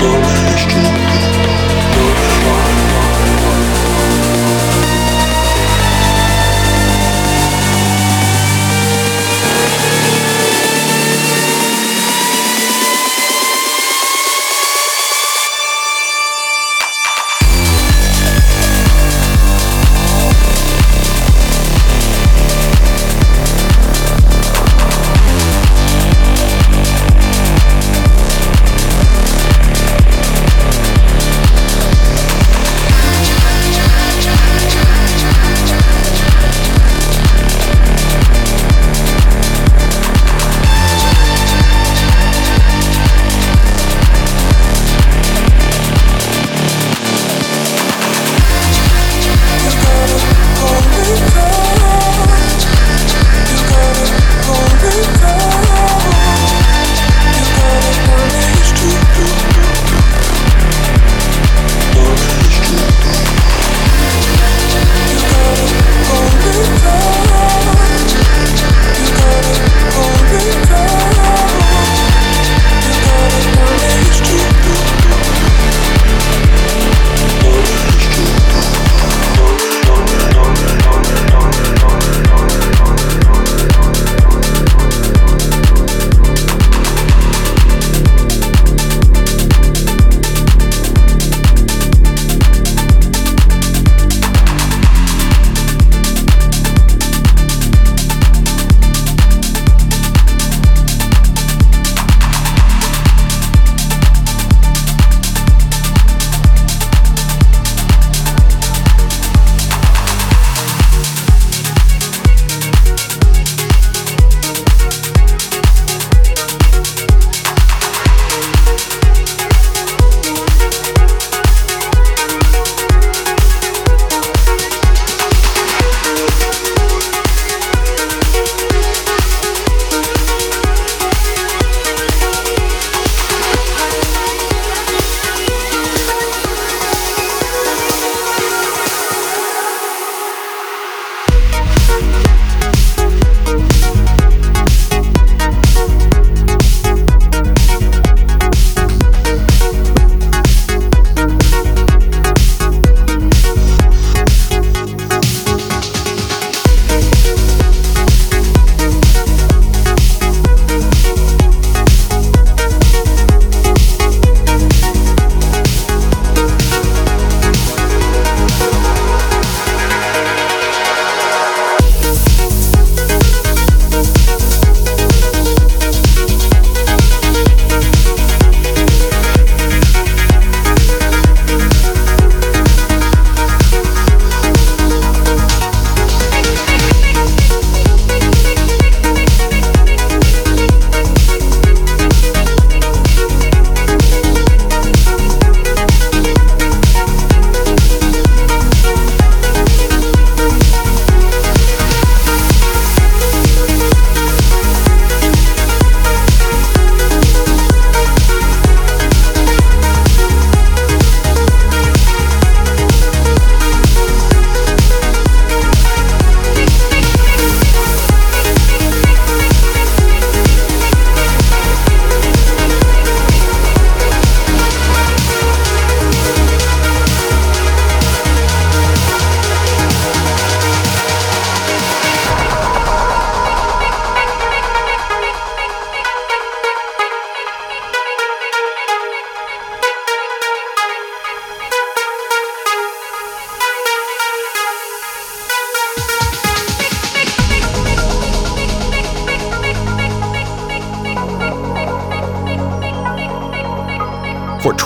Don't let you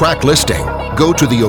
track listing, go to the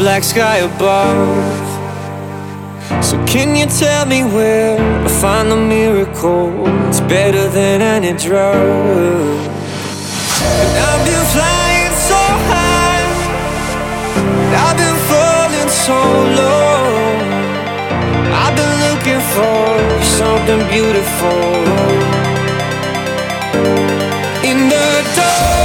black sky above. So, can you tell me where I find the miracle? It's better than any drug. And I've been flying so high, I've been falling so low. I've been looking for something beautiful in the dark.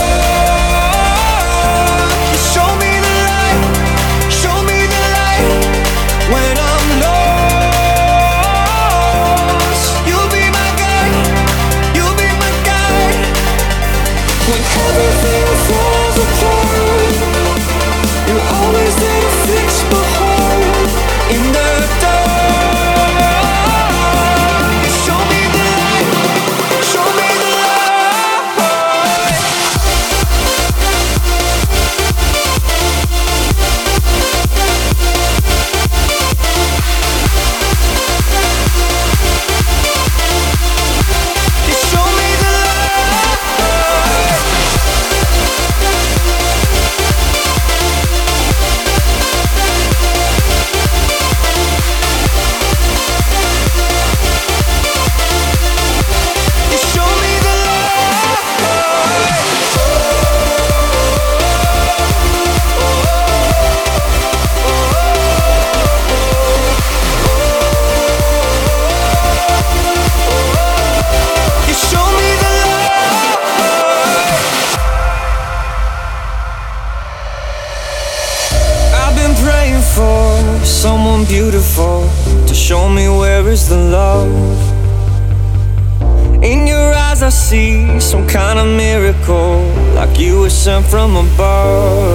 This is kind of miracle, like you were sent from above.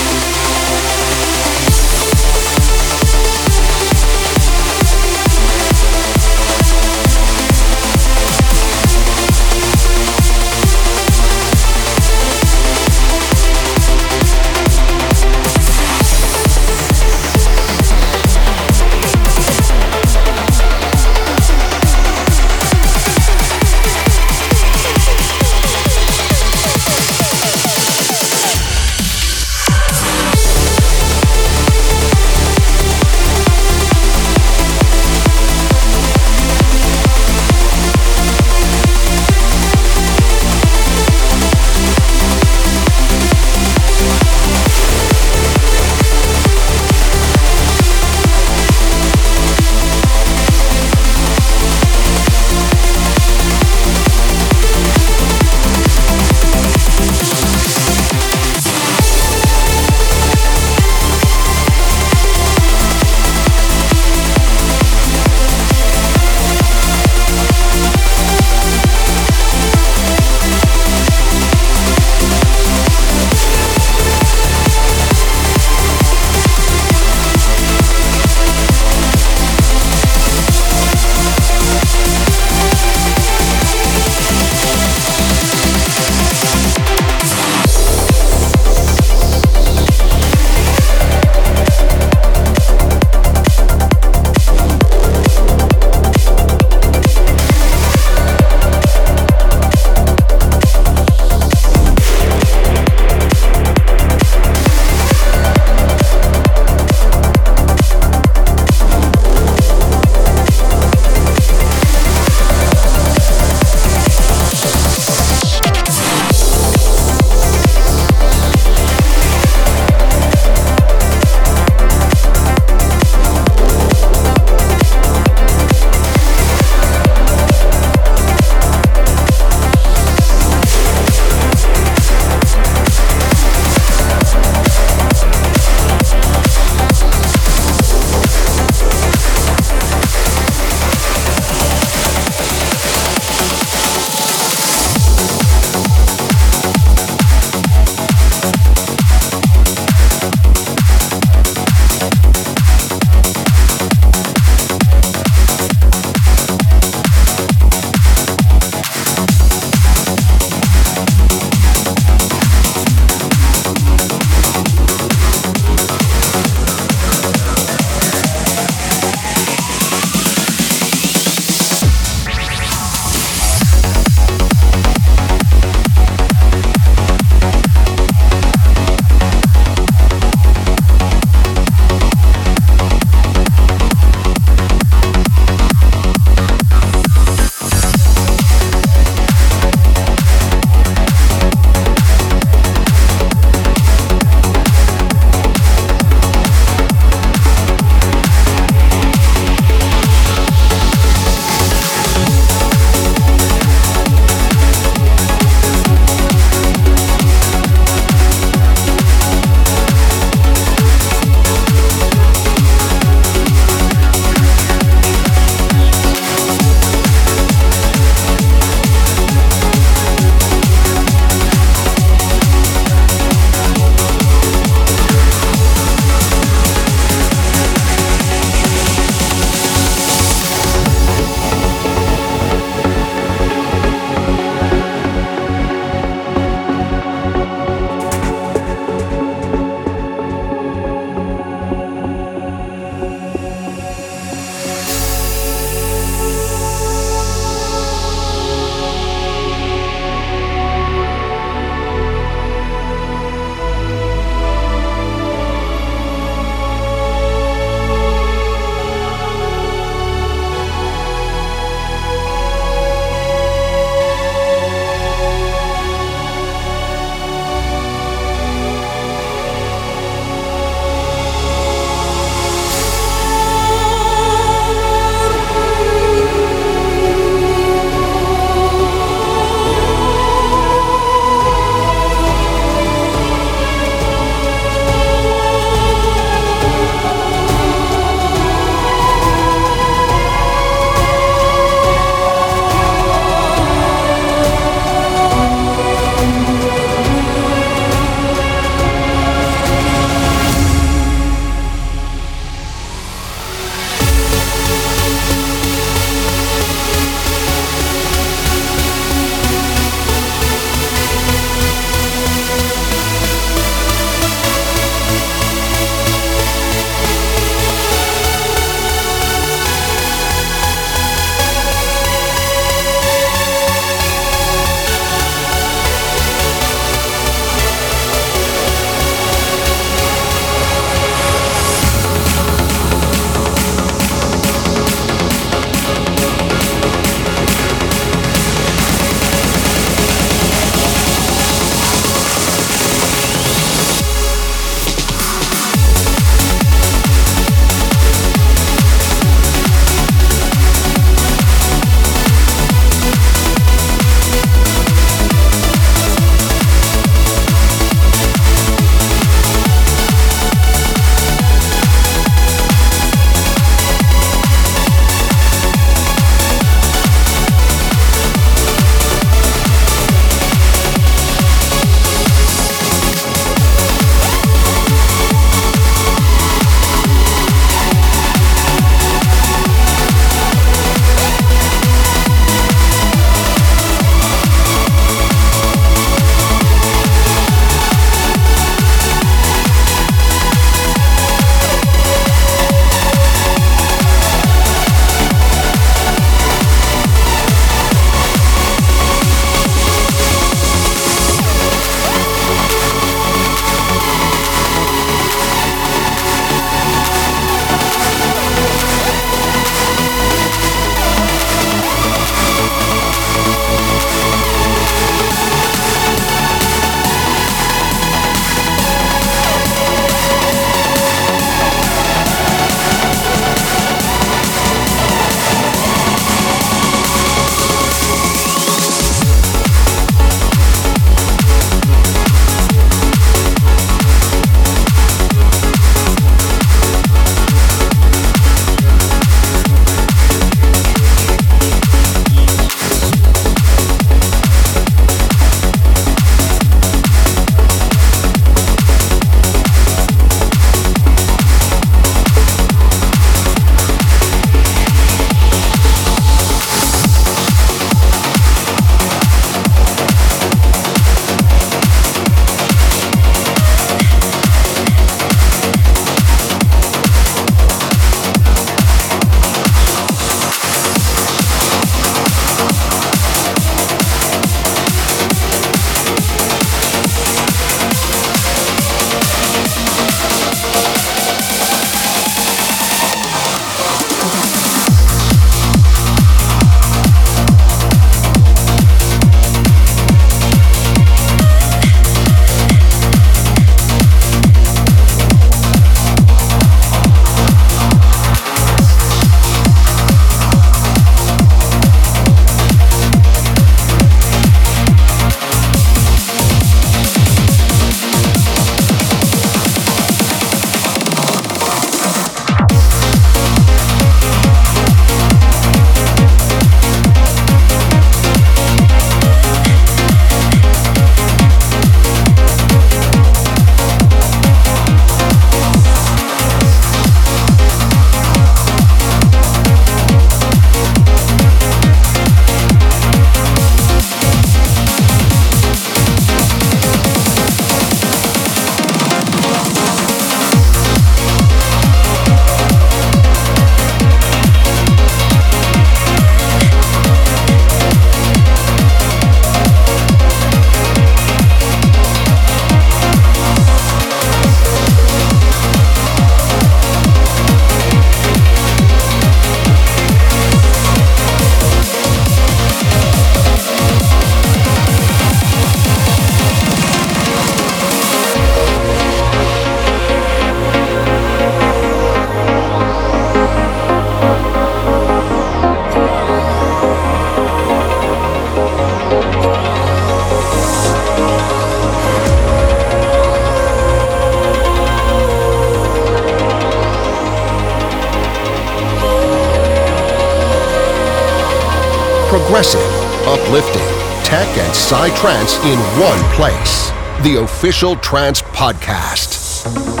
And psytrance in one place. The official Trance Podcast.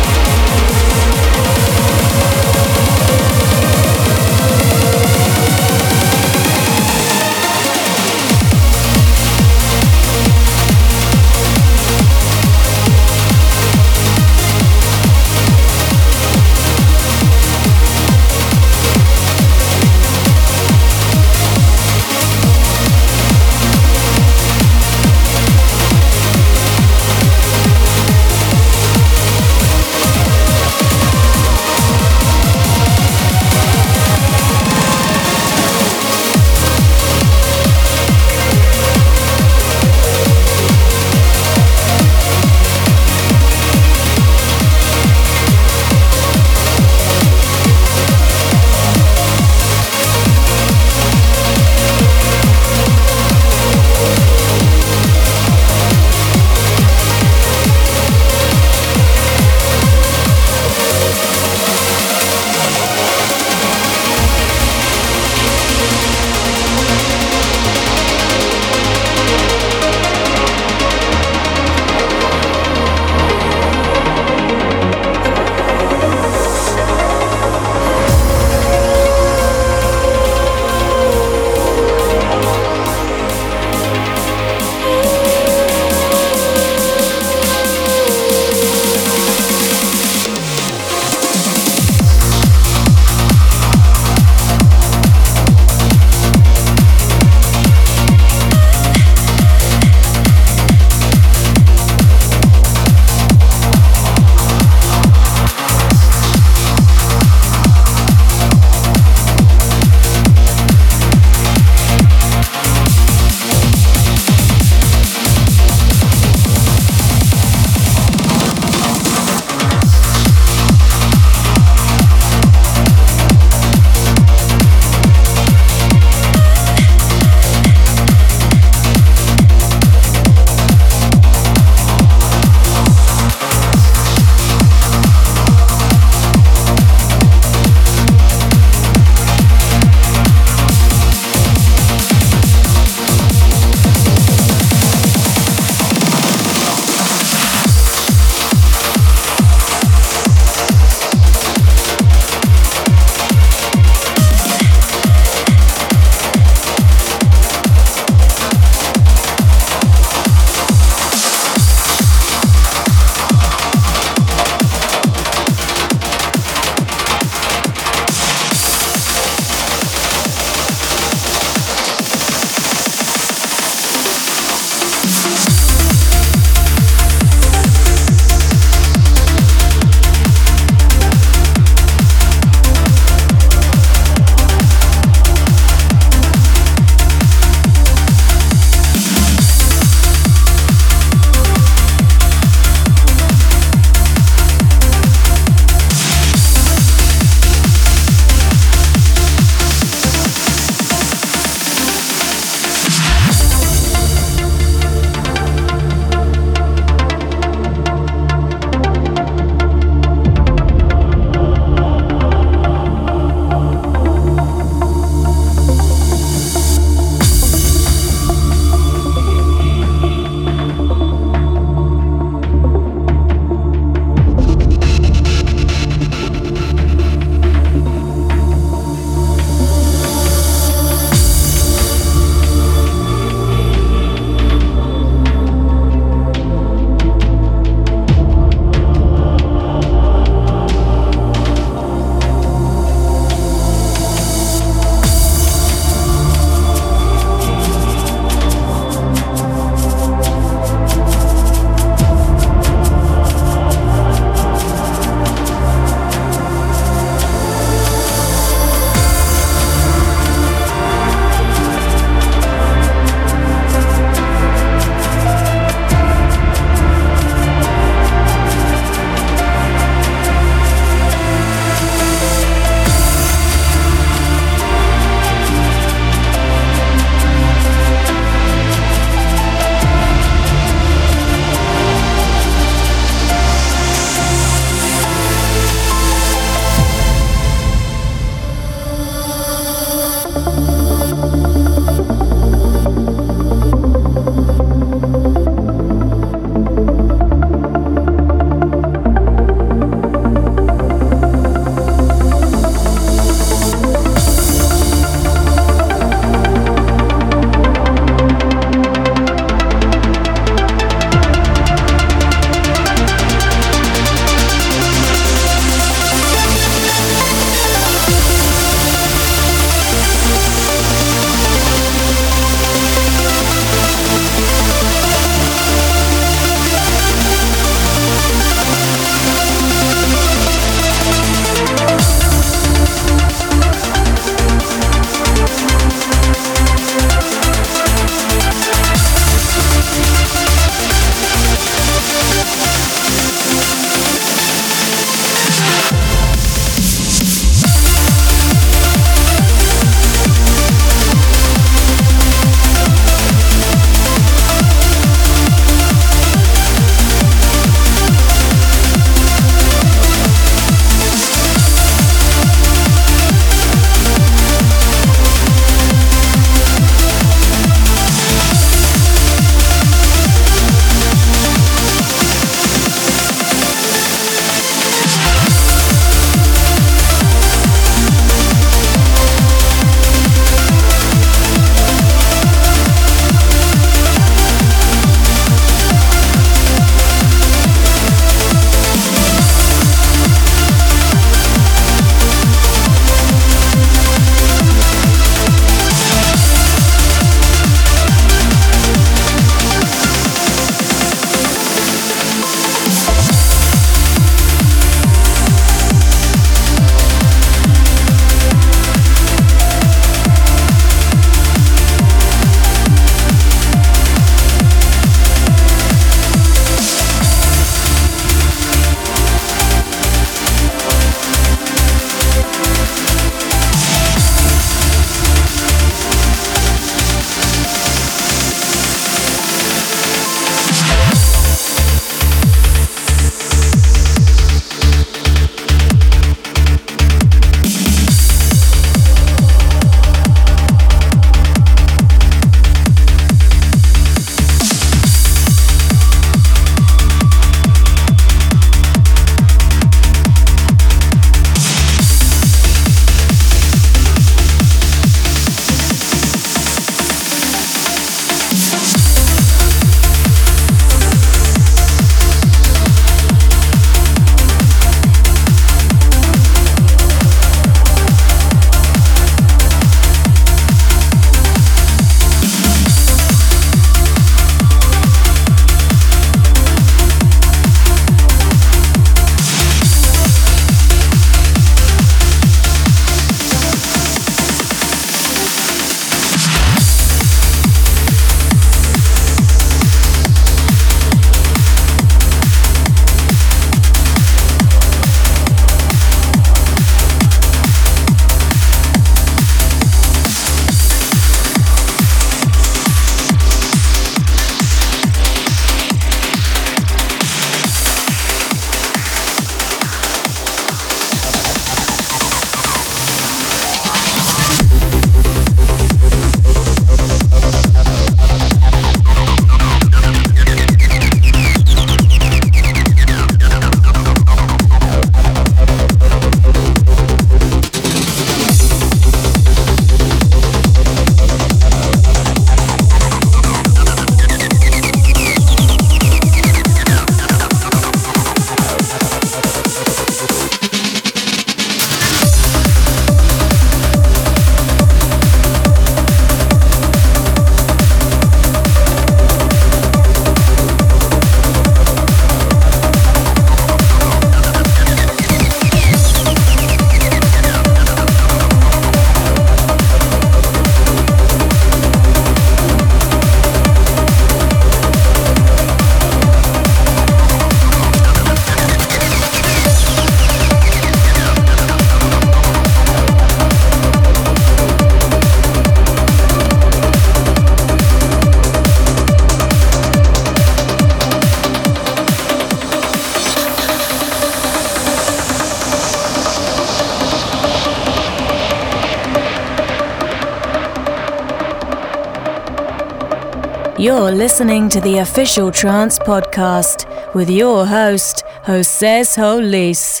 Listening to the official Trance Podcast with your host, Jose Solis.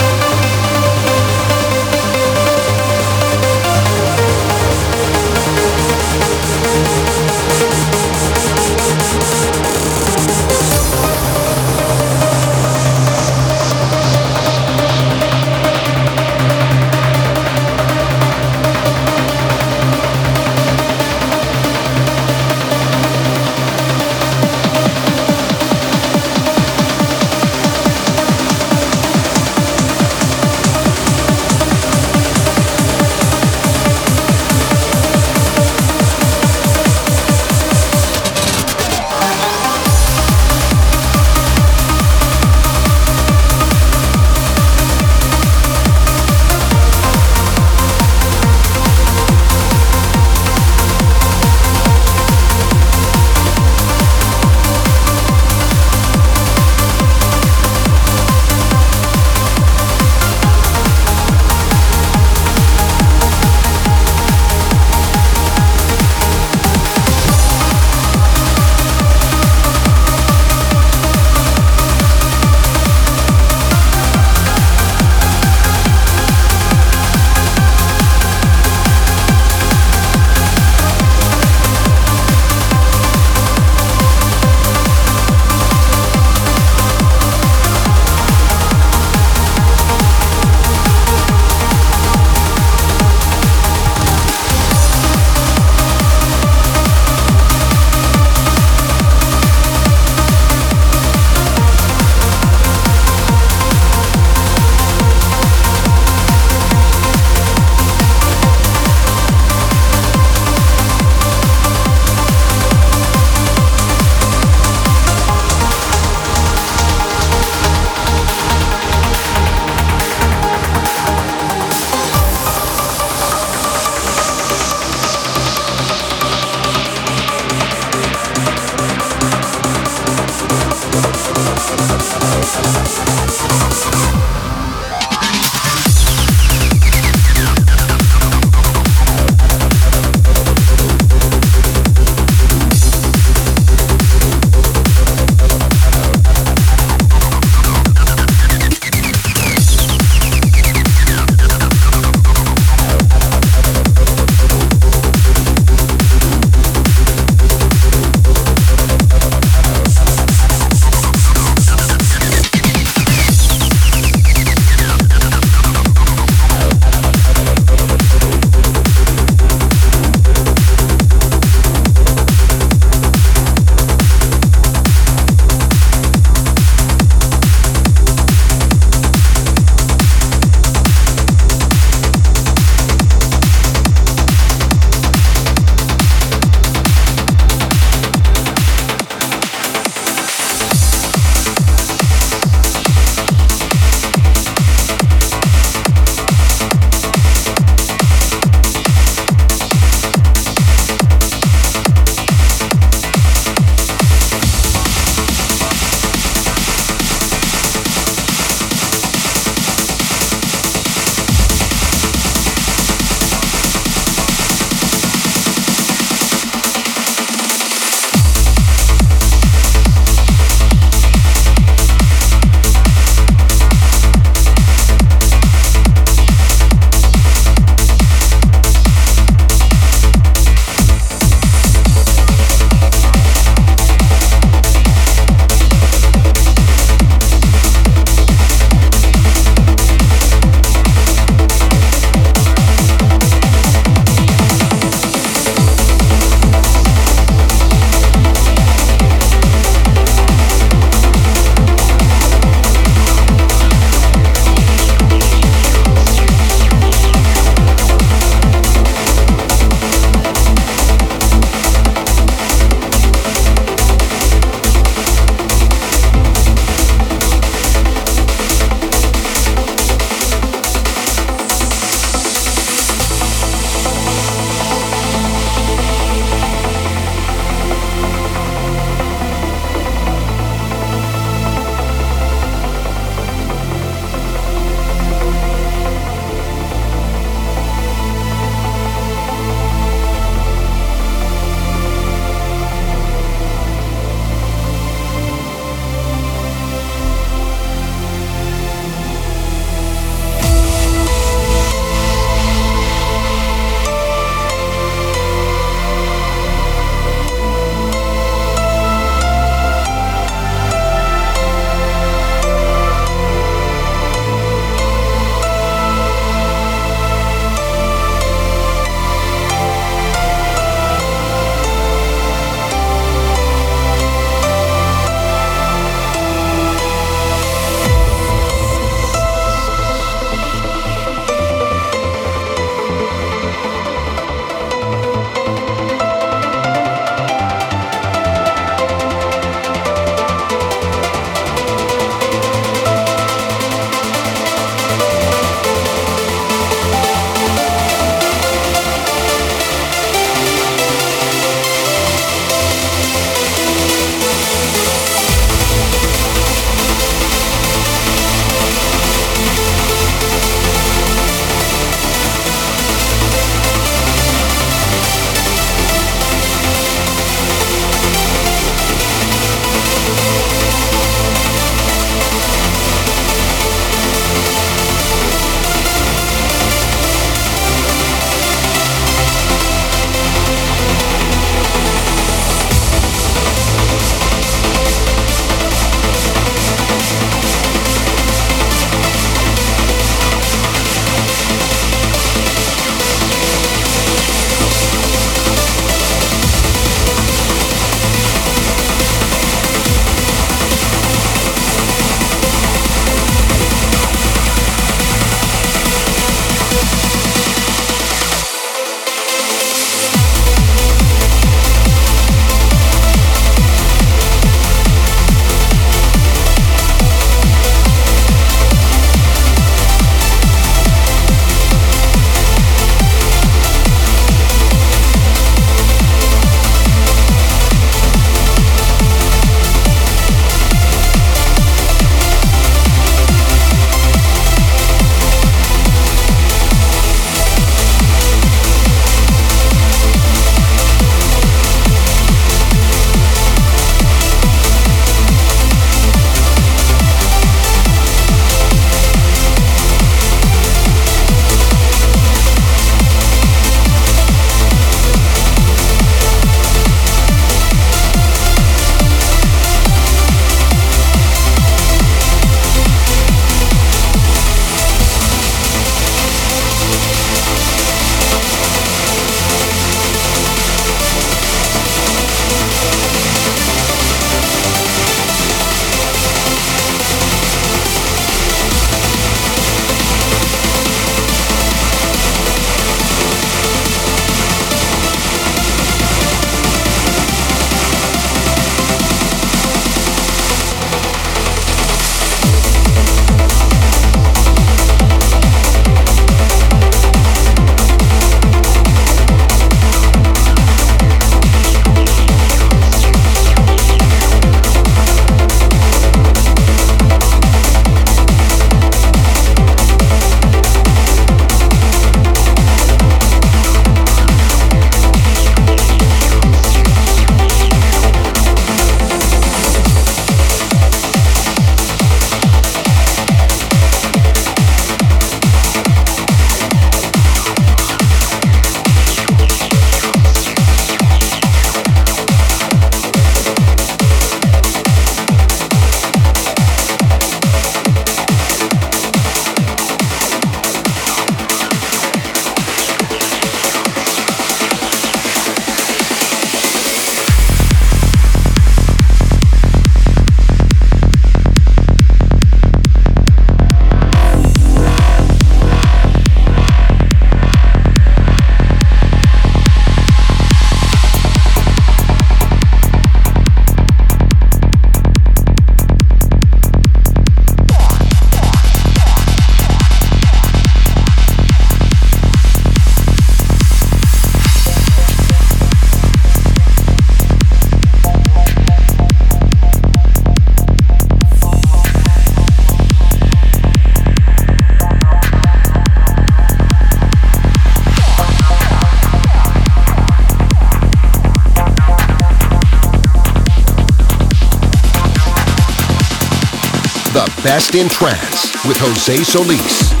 Best in trance with Jose Solis.